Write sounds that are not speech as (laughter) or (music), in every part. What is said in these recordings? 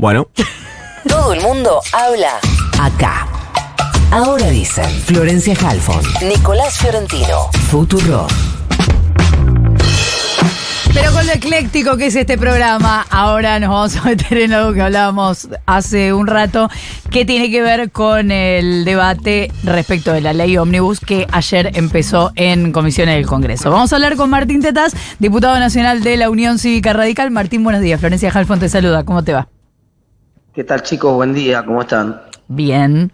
Bueno. Todo el mundo habla acá. Ahora dicen Florencia Halfon, Nicolás Fiorentino, Futuro. Pero con lo ecléctico que es este programa, ahora nos vamos a meter en algo que hablábamos hace un rato, que tiene que ver con el debate respecto de la ley Omnibus que ayer empezó en comisiones del Congreso. Vamos a hablar con Martín Tetas, diputado nacional de la Unión Cívica Radical. Martín, buenos días. Florencia Halfon te saluda. ¿Cómo te va? ¿Qué tal chicos? Buen día, ¿cómo están? Bien.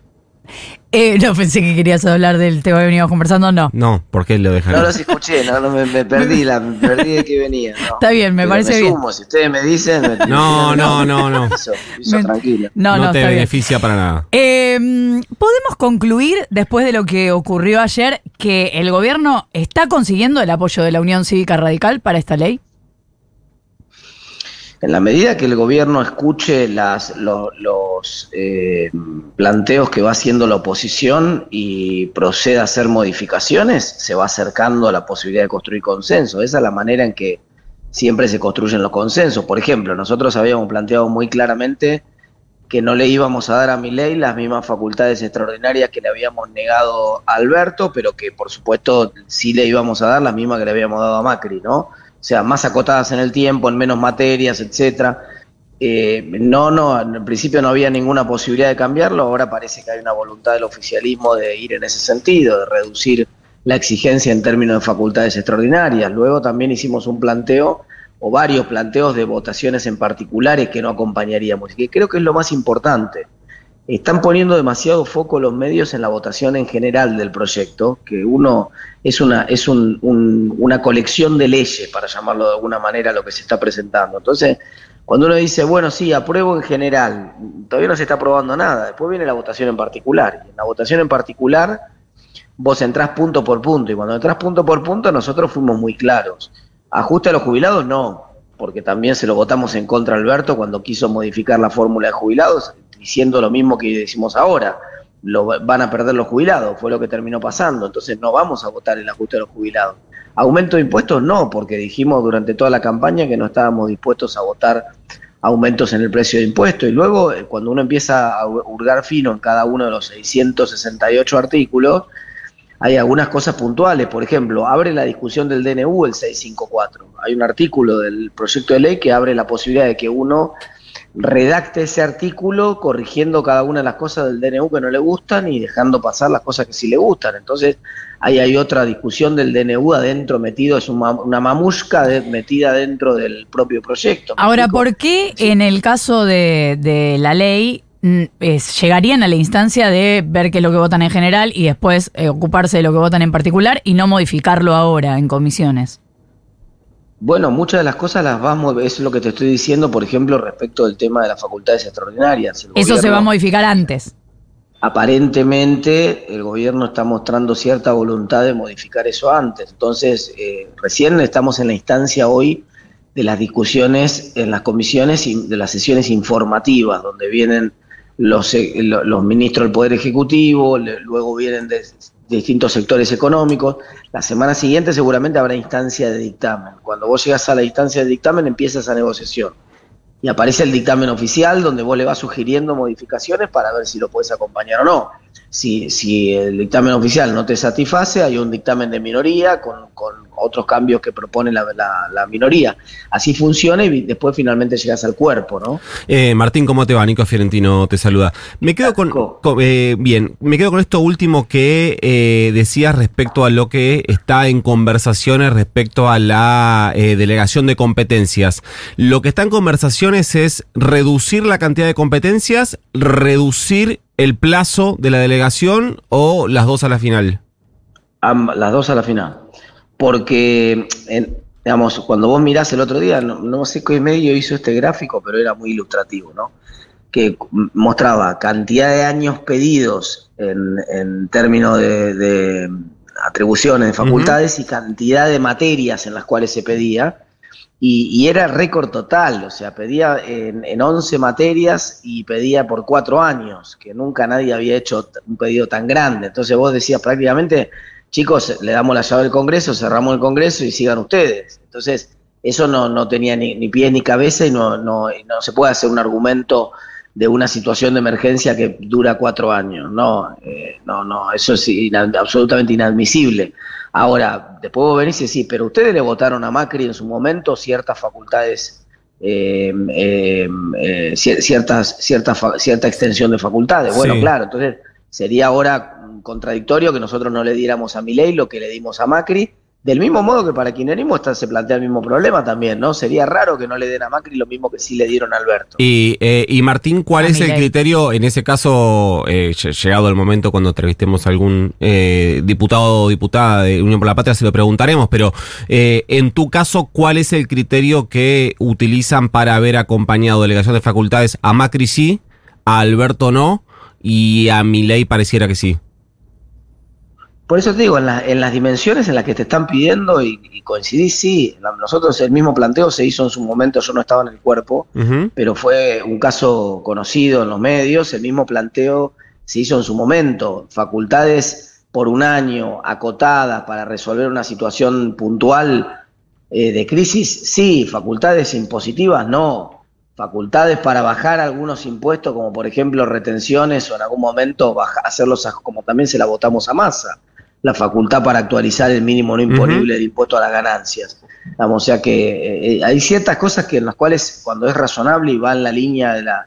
Eh, no pensé que querías hablar del tema que veníamos conversando, no. No, ¿por qué lo dejan? No los escuché, no, no me, me perdí, la, me perdí de que venía. no. Está bien, me Pero parece me bien. sumo, si ustedes me dicen. me- No, no, no, no. Piso Me- tranquilo. No, No, no, te está bien. beneficia para nada. Eh, ¿Podemos concluir, después de lo que ocurrió ayer, que el gobierno está consiguiendo el apoyo de la Unión Cívica Radical para esta ley? En la medida que el gobierno escuche las, lo- los eh, planteos que va haciendo la oposición y proceda a hacer modificaciones, se va acercando a la posibilidad de construir consenso. Esa es la manera en que siempre se construyen los consensos. Por ejemplo, nosotros habíamos planteado muy claramente que no le íbamos a dar a Milei las mismas facultades extraordinarias que le habíamos negado a Alberto, pero que por supuesto sí le íbamos a dar las mismas que le habíamos dado a Macri, ¿no? O sea, más acotadas en el tiempo, en menos materias, etcétera. Eh, no, no, en principio no había ninguna posibilidad de cambiarlo, ahora parece que hay una voluntad del oficialismo de ir en ese sentido, de reducir la exigencia en términos de facultades extraordinarias. Luego también hicimos un planteo o varios planteos de votaciones en particulares que no acompañaríamos, y que creo que es lo más importante. Están poniendo demasiado foco los medios en la votación en general del proyecto, que uno es una, es un- un- una colección de leyes, para llamarlo de alguna manera, lo que se está presentando. Entonces, cuando uno dice, bueno, sí, apruebo en general, todavía no se está aprobando nada, después viene la votación en particular. Y en la votación en particular, vos entrás punto por punto, y cuando entrás punto por punto, nosotros fuimos muy claros. Ajuste a los jubilados, no, porque también se lo votamos en contra Alberto cuando quiso modificar la fórmula de jubilados, diciendo lo mismo que decimos ahora. Lo va- van a perder los jubilados, fue lo que terminó pasando. Entonces no vamos a votar el ajuste a los jubilados. Aumento de impuestos no, porque dijimos durante toda la campaña que no estábamos dispuestos a votar aumentos en el precio de impuestos. Y luego, eh, cuando uno empieza a hurgar fino en cada uno de los 668 artículos, hay algunas cosas puntuales. Por ejemplo, abre la discusión del DNU el 654. Hay un artículo del proyecto de ley que abre la posibilidad de que uno redacte ese artículo corrigiendo cada una de las cosas del DNU que no le gustan y dejando pasar las cosas que sí le gustan. Entonces, ahí hay otra discusión del DNU adentro metido, es una, una mamusca de- metida dentro del propio proyecto. ¿me Ahora? ¿por qué en el caso de, de la ley mm, es- llegarían a la instancia de ver qué es lo que votan en general y después eh, ocuparse de lo que votan en particular y no modificarlo ahora en comisiones? Bueno, muchas de las cosas las vamos, eso es lo que te estoy diciendo, por ejemplo, respecto del tema de las facultades extraordinarias. El Eso se va a modificar antes. aparentemente el gobierno está mostrando cierta voluntad de modificar eso antes. Entonces, eh, recién estamos en la instancia hoy de las discusiones en las comisiones y de las sesiones informativas, donde vienen los, eh, lo- los ministros del Poder Ejecutivo, le- luego vienen de, distintos sectores económicos. La semana siguiente seguramente habrá instancia de dictamen. Cuando vos llegas a la instancia de dictamen empieza esa negociación y aparece el dictamen oficial donde vos le vas sugiriendo modificaciones para ver si lo puedes acompañar o no. Si, si el dictamen oficial no te satisface, hay un dictamen de minoría con, con otros cambios que propone la, la- la minoría. Así funciona y después finalmente llegas al cuerpo, ¿no? Eh, Martín, ¿cómo te va? Nico Fiorentino te saluda. Me quedo con, eh, bien, me quedo con esto último que eh, decías respecto a lo que está en conversaciones respecto a la delegación de competencias. Lo que está en conversaciones es reducir la cantidad de competencias, reducir el plazo de la delegación o las dos a la final. Las dos a la final. Porque, en- digamos, cuando vos mirás el otro día, no, no sé qué medio hizo este gráfico, pero era muy ilustrativo, ¿no? Que mostraba cantidad de años pedidos en, en términos de, de atribuciones, de facultades y cantidad de materias en las cuales se pedía. Y, y era récord total, o sea, pedía en, en 11 materias y pedía por cuatro años, que nunca nadie había hecho un pedido tan grande. Entonces vos decías prácticamente, chicos, le damos la llave del Congreso, cerramos el Congreso y sigan ustedes. Entonces, eso no, no tenía ni, ni pies ni cabeza y no, no, no se puede hacer un argumento de una situación de emergencia que dura cuatro años. No, eh, no, no, eso es absolutamente inadmisible. Ahora, después vos venís y decís, pero ustedes le votaron a Macri en su momento ciertas facultades, eh, eh, ciertas, cierta extensión de facultades. Bueno, claro, entonces sería ahora contradictorio que nosotros no le diéramos a Milei lo que le dimos a Macri. Del mismo modo que para kirchnerismo está, se plantea el mismo problema también, ¿no? Sería raro que no le den a Macri lo mismo que sí le dieron a Alberto. Y, eh, y Martín, ¿cuál es el criterio en ese caso, eh, llegado el momento cuando entrevistemos a algún eh, diputado o diputada de Unión por la Patria, se lo preguntaremos, pero en tu caso, ¿cuál es el criterio que utilizan para haber acompañado delegación de facultades a Macri sí, a Alberto no y a Milei pareciera que sí? Por eso te digo, en, en, las dimensiones en las que te están pidiendo y, y coincidís, sí, nosotros el mismo planteo se hizo en su momento, yo no estaba en el cuerpo, pero fue un caso conocido en los medios, el mismo planteo se hizo en su momento, facultades por un año acotadas para resolver una situación puntual eh, de crisis, sí, facultades impositivas, no, facultades para bajar algunos impuestos, como por ejemplo retenciones o en algún momento hacerlos como también se la votamos a masa la facultad para actualizar el mínimo no imponible del impuesto a las ganancias. o sea que eh, hay ciertas cosas que en las cuales cuando es razonable y va en la línea de la,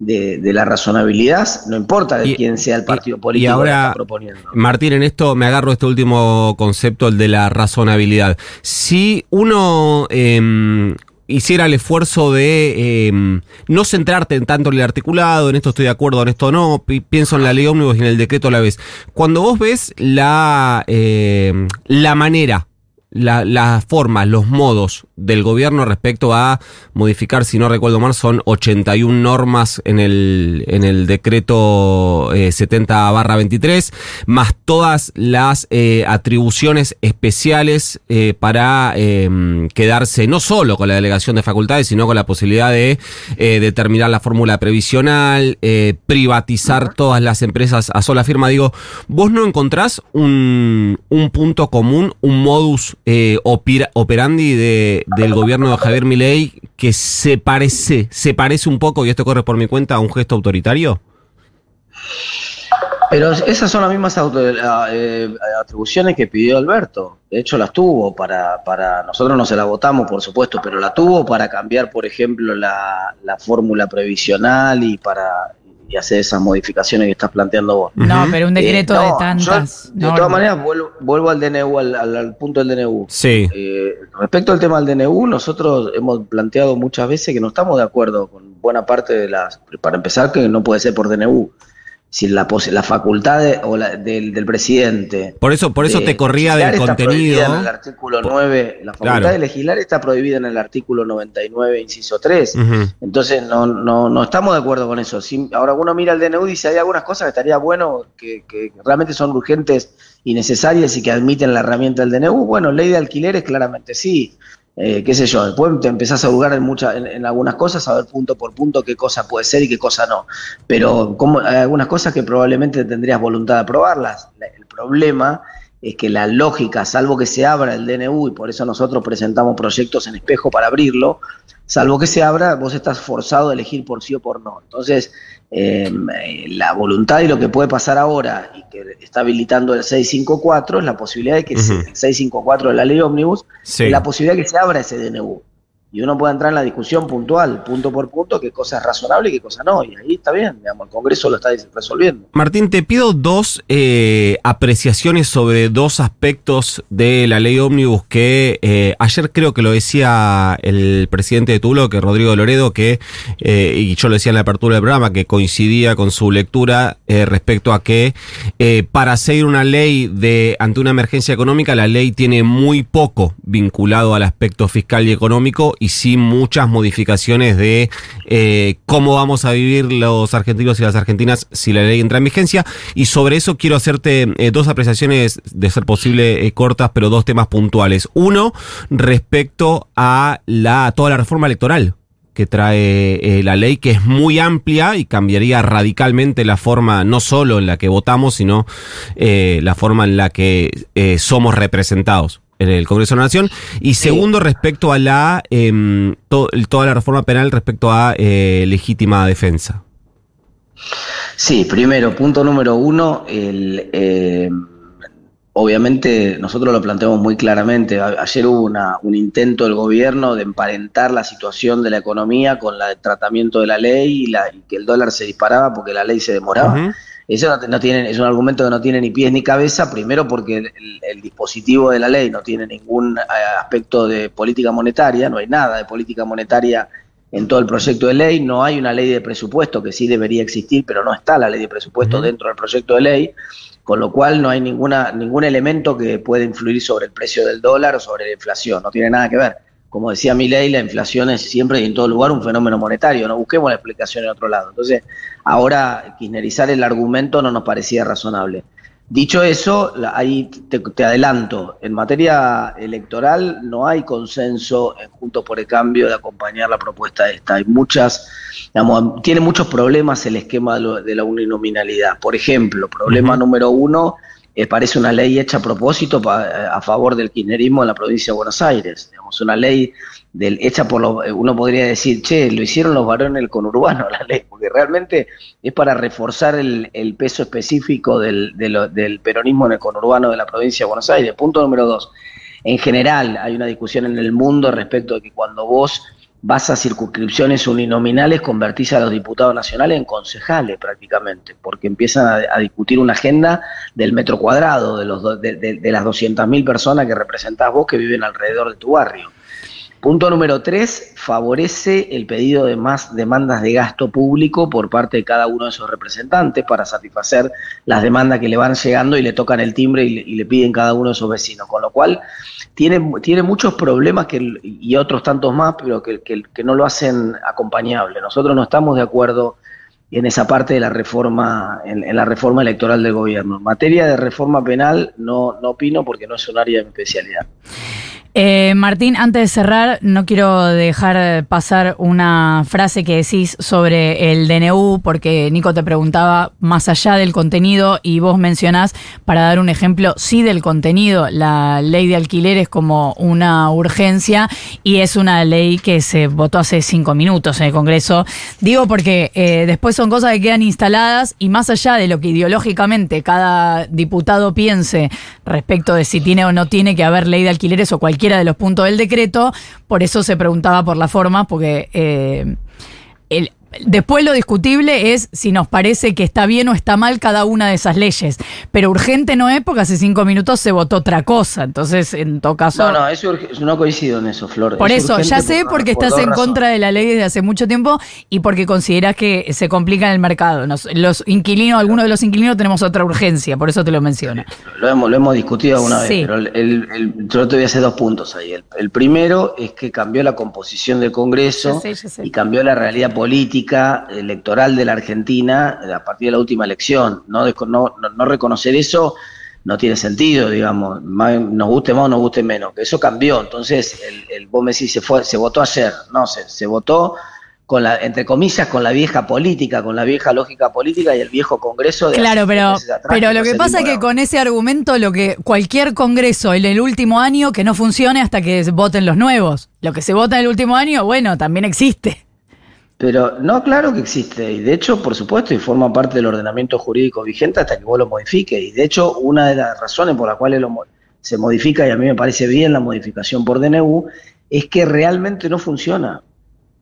de, la razonabilidad, no importa de quién sea el partido político ahora, que está proponiendo. Martín, en esto me agarro este último concepto, el de la razonabilidad. Si uno eh, hiciera el esfuerzo de em, no centrarte en tanto en el articulado, en esto estoy de acuerdo, en esto no, pienso en la ley ómnibus y en el decreto a la vez. Cuando vos ves la, em, la manera las formas, los modos del gobierno respecto a modificar, si no recuerdo mal, son 81 normas en el, en el decreto 70 eh, barra 23, más todas las eh, atribuciones especiales eh, para em, quedarse no solo con la delegación de facultades, sino con la posibilidad de determinar la fórmula previsional, privatizar todas las empresas a sola firma. Digo, ¿vos no encontrás un, un punto común, un modus eh, operandi de, del gobierno de Javier Milei que se parece, se parece un poco, y esto corre por mi cuenta, a un gesto autoritario? Pero esas son las mismas eh, atribuciones que pidió Alberto. De hecho, las tuvo para, para, nosotros no se la votamos, por supuesto, pero la tuvo para cambiar, por ejemplo, la, la fórmula previsional y para y hacer esas modificaciones que estás planteando vos. No, pero un decreto eh, de tantas. de todas maneras, vuelvo, al DNU, al, punto del DNU. Sí. Eh, respecto al tema del DNU, nosotros hemos planteado muchas veces que no estamos de acuerdo con buena parte de las. Para empezar, que no puede ser por DNU si la, la facultad o del, presidente. Por eso, por eso te corría del contenido. en el artículo 9, la facultad de legislar está prohibida en el artículo 99, inciso 3. Entonces, no, no, no estamos de acuerdo con eso. Si, ahora uno mira el DNU y dice, hay algunas cosas que estaría bueno, que, que realmente son urgentes y necesarias y que admiten la herramienta del DNU. Bueno, ley de alquileres, claramente sí. Eh, qué sé yo, después te empezás a jugar en, muchas en, algunas cosas, a ver punto por punto qué cosa puede ser y qué cosa no. Pero hay algunas cosas que probablemente tendrías voluntad de aprobarlas. El problema es que la lógica, salvo que se abra el DNU, y por eso nosotros presentamos proyectos en espejo para abrirlo, salvo que se abra, vos estás forzado a elegir por sí o por no. Entonces, em, la voluntad y lo que puede pasar ahora, y que está habilitando el 654, es la posibilidad de que el 654 de la ley ómnibus, la posibilidad de que se abra ese DNU y uno puede entrar en la discusión puntual, punto por punto, qué cosa es razonable y qué cosa no. Y ahí está bien, digamos, el Congreso lo está resolviendo. Martín, te pido dos eh, apreciaciones sobre dos aspectos de la ley ómnibus que eh, ayer creo que lo decía el presidente de Tulo, que Rodrigo Loredo, que, eh, y yo lo decía en la apertura del programa, que coincidía con su lectura respecto a que para hacer una ley de ante una emergencia económica, la ley tiene muy poco vinculado al aspecto fiscal y económico y sí muchas modificaciones de eh, cómo vamos a vivir los argentinos y las argentinas si la ley entra en vigencia. Y sobre eso quiero hacerte eh, dos apreciaciones, de ser posible eh, cortas, pero dos temas puntuales. Uno, respecto a la, toda la reforma electoral que trae la ley, que es muy amplia y cambiaría radicalmente la forma, no solo en la que votamos, sino la forma en la que somos representados. En el Congreso de la Nación. Y segundo, respecto a la em, toda la reforma penal respecto a eh, legítima defensa. Sí, primero, punto número uno, el, em, obviamente nosotros lo planteamos muy claramente. Ayer hubo una, un intento del gobierno de emparentar la situación de la economía con la, el tratamiento de la ley y, la, que el dólar se disparaba porque la ley se demoraba. Eso no, tiene, es un argumento que no tiene ni pies ni cabeza, primero porque el, dispositivo de la ley no tiene ningún eh, aspecto de política monetaria, no hay nada de política monetaria en todo el proyecto de ley, no hay una ley de presupuesto que sí debería existir, pero no está la ley de presupuesto dentro del proyecto de ley, con lo cual no hay ninguna, ningún elemento que pueda influir sobre el precio del dólar o sobre la inflación, no tiene nada que ver como decía Milei, la inflación es siempre y en todo lugar un fenómeno monetario, no busquemos la explicación en otro lado. Entonces, ahora kirchnerizar el argumento no nos parecía razonable. Dicho eso, ahí te, adelanto, en materia electoral no hay consenso en Juntos por el Cambio de acompañar la propuesta esta. Hay muchas, digamos, tiene muchos problemas el esquema de la uninominalidad. Por ejemplo, problema número uno, eh, parece una ley hecha a propósito eh, a favor del kirchnerismo en la provincia de Buenos Aires. Digamos, una ley del, hecha por los, eh, uno podría decir, che, lo hicieron los varones del conurbano (laughs) la ley, porque realmente es para reforzar el, peso específico del, del peronismo en el conurbano de la provincia de Buenos Aires. Punto número dos. En general, hay una discusión en el mundo respecto de que cuando vos vas a circunscripciones uninominales, convertís a los diputados nacionales en concejales prácticamente, porque empiezan a, discutir una agenda del metro cuadrado, de, los de, de, las 200.000 personas que representás vos que viven alrededor de tu barrio. Punto número tres, favorece el pedido de más demandas de gasto público por parte de cada uno de esos representantes para satisfacer las demandas que le van llegando y le tocan el timbre y le, piden cada uno de esos vecinos. Con lo cual, tiene, tiene muchos problemas y otros tantos más, pero que, que, no lo hacen acompañable. Nosotros no estamos de acuerdo en esa parte de la reforma, en, la reforma electoral del gobierno. En materia de reforma penal no, no opino porque no es un área de especialidad. Eh, Martín, antes de cerrar, no quiero dejar pasar una frase que decís sobre el DNU, porque Nico te preguntaba más allá del contenido y vos mencionás, para dar un ejemplo, sí del contenido, la ley de alquileres como una urgencia y es una ley que se votó hace cinco minutos en el Congreso. Digo porque eh, después son cosas que quedan instaladas y más allá de lo que ideológicamente cada diputado piense respecto de si tiene o no tiene que haber ley de alquileres o cualquiera de los puntos del decreto, por eso se preguntaba por la forma, porque eh, el, Después lo discutible es si nos parece que está bien o está mal cada una de esas leyes. Pero urgente no es porque hace cinco minutos se votó otra cosa. Entonces, en todo caso. No, no, eso no coincido en eso, Flor. Por eso, ya sé porque estás en contra de la ley desde hace mucho tiempo y porque consideras que se complica en el mercado. los inquilinos, algunos de los inquilinos tenemos otra urgencia, por eso te lo menciono. Lo hemos, lo hemos discutido alguna vez, pero el, yo te voy a hacer dos puntos ahí. El, primero es que cambió la composición del Congreso y cambió la realidad política electoral de la Argentina a partir de la última elección. No, no, no reconocer eso no tiene sentido, digamos, nos guste más o nos guste menos, que eso cambió. Entonces, el, el vos me decís, se, fue, se votó ayer, no, se, se votó con la, entre comillas, con la vieja política, con la vieja lógica política y el viejo Congreso de Claro, pero, pero lo que pasa es que con ese argumento, lo que cualquier Congreso en el último año que no funcione hasta que voten los nuevos. Lo que se vota en el último año, bueno, también existe. Pero no, claro que existe, y de hecho, por supuesto, y forma parte del ordenamiento jurídico vigente hasta que vos lo modifiques. Y de hecho, una de las razones por las cuales lo, se modifica, y a mí me parece bien la modificación por DNU, es que realmente no funciona.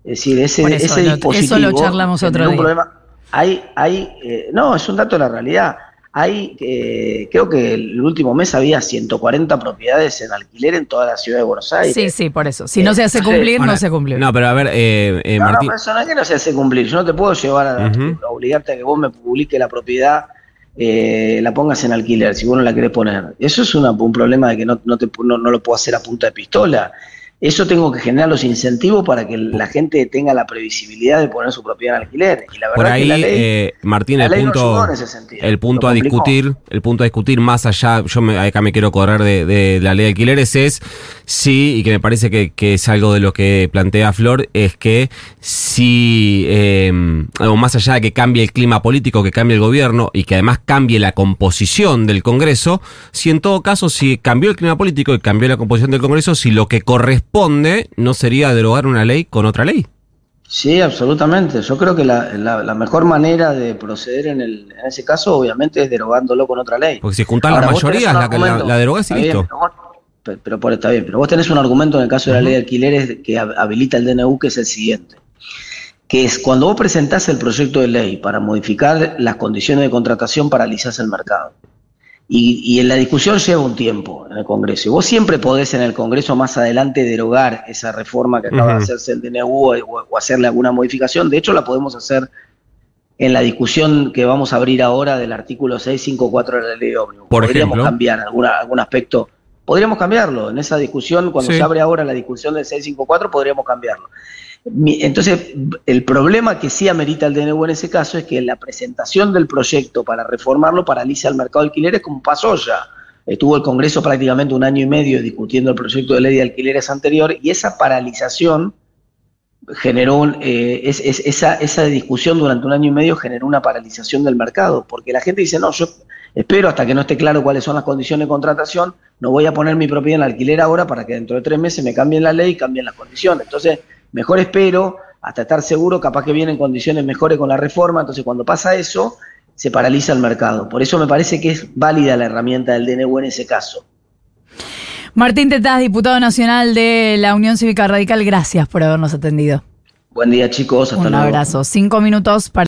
Es decir, ese, ese dispositivo. Eso lo charlamos otro día. Problema, hay, hay, eh, no, es un dato de la realidad. Hay, eh, creo que el último mes había 140 propiedades en alquiler en toda la ciudad de Buenos Aires. Sí, sí, por eso. Si no se hace cumplir, no se cumple. No, pero a ver, eh, eh, no, Martín. No, no es que no se hace cumplir. Yo no te puedo llevar a, obligarte a que vos me publique la propiedad, eh, la pongas en alquiler, si vos no la querés poner. Eso es una, un problema de que no, no, te, no, lo puedo hacer a punta de pistola. Eso tengo que generar los incentivos para que la gente tenga la previsibilidad de poner su propiedad en alquiler. Y la verdad Por ahí, que la ley, eh, Martín, el punto, el punto a discutir, el punto a discutir más allá, yo me, acá me quiero correr de, la ley de alquileres es sí, y que me parece que, es algo de lo que plantea Flor, es que si, eh, más allá de que cambie el clima político, que cambie el gobierno y que además cambie la composición del Congreso, si en todo caso, si cambió el clima político y cambió la composición del Congreso, si lo que corresponde ¿no sería derogar una ley con otra ley? Sí, absolutamente. Yo creo que la, mejor manera de proceder en, el, en, ese caso, obviamente, es derogándolo con otra ley. Porque si juntan las mayorías, la, la, la derogás y listo. pero, por, está bien, pero vos tenés un argumento en el caso de la ley de alquileres que habilita el DNU, que es el siguiente. Que es cuando vos presentás el proyecto de ley para modificar las condiciones de contratación, paralizás el mercado. Y, en la discusión lleva un tiempo en el Congreso. Y vos siempre podés en el Congreso más adelante derogar esa reforma que acaba de hacerse el DNU o, hacerle alguna modificación. De hecho, la podemos hacer en la discusión que vamos a abrir ahora del artículo 654 de la ley de ómnibus. Podríamos cambiar alguna, algún aspecto. Podríamos cambiarlo. En esa discusión, cuando se abre ahora la discusión del 654, podríamos cambiarlo. Entonces, el problema que sí amerita el DNU en ese caso es que la presentación del proyecto para reformarlo paraliza el mercado de alquileres como pasó ya. Estuvo el Congreso prácticamente un año y medio discutiendo el proyecto de ley de alquileres anterior y esa paralización generó, eh, esa, esa discusión durante un año y medio generó una paralización del mercado, porque la gente dice, no, yo espero hasta que no esté claro cuáles son las condiciones de contratación, no voy a poner mi propiedad en alquiler ahora para que dentro de tres meses me cambien la ley y cambien las condiciones. Entonces, mejor espero hasta estar seguro, capaz que vienen condiciones mejores con la reforma, entonces cuando pasa eso, se paraliza el mercado. Por eso me parece que es válida la herramienta del DNU en ese caso. Martín Tetaz, diputado nacional de la Unión Cívica Radical, gracias por habernos atendido. Buen día chicos, hasta Un abrazo. Cinco minutos para...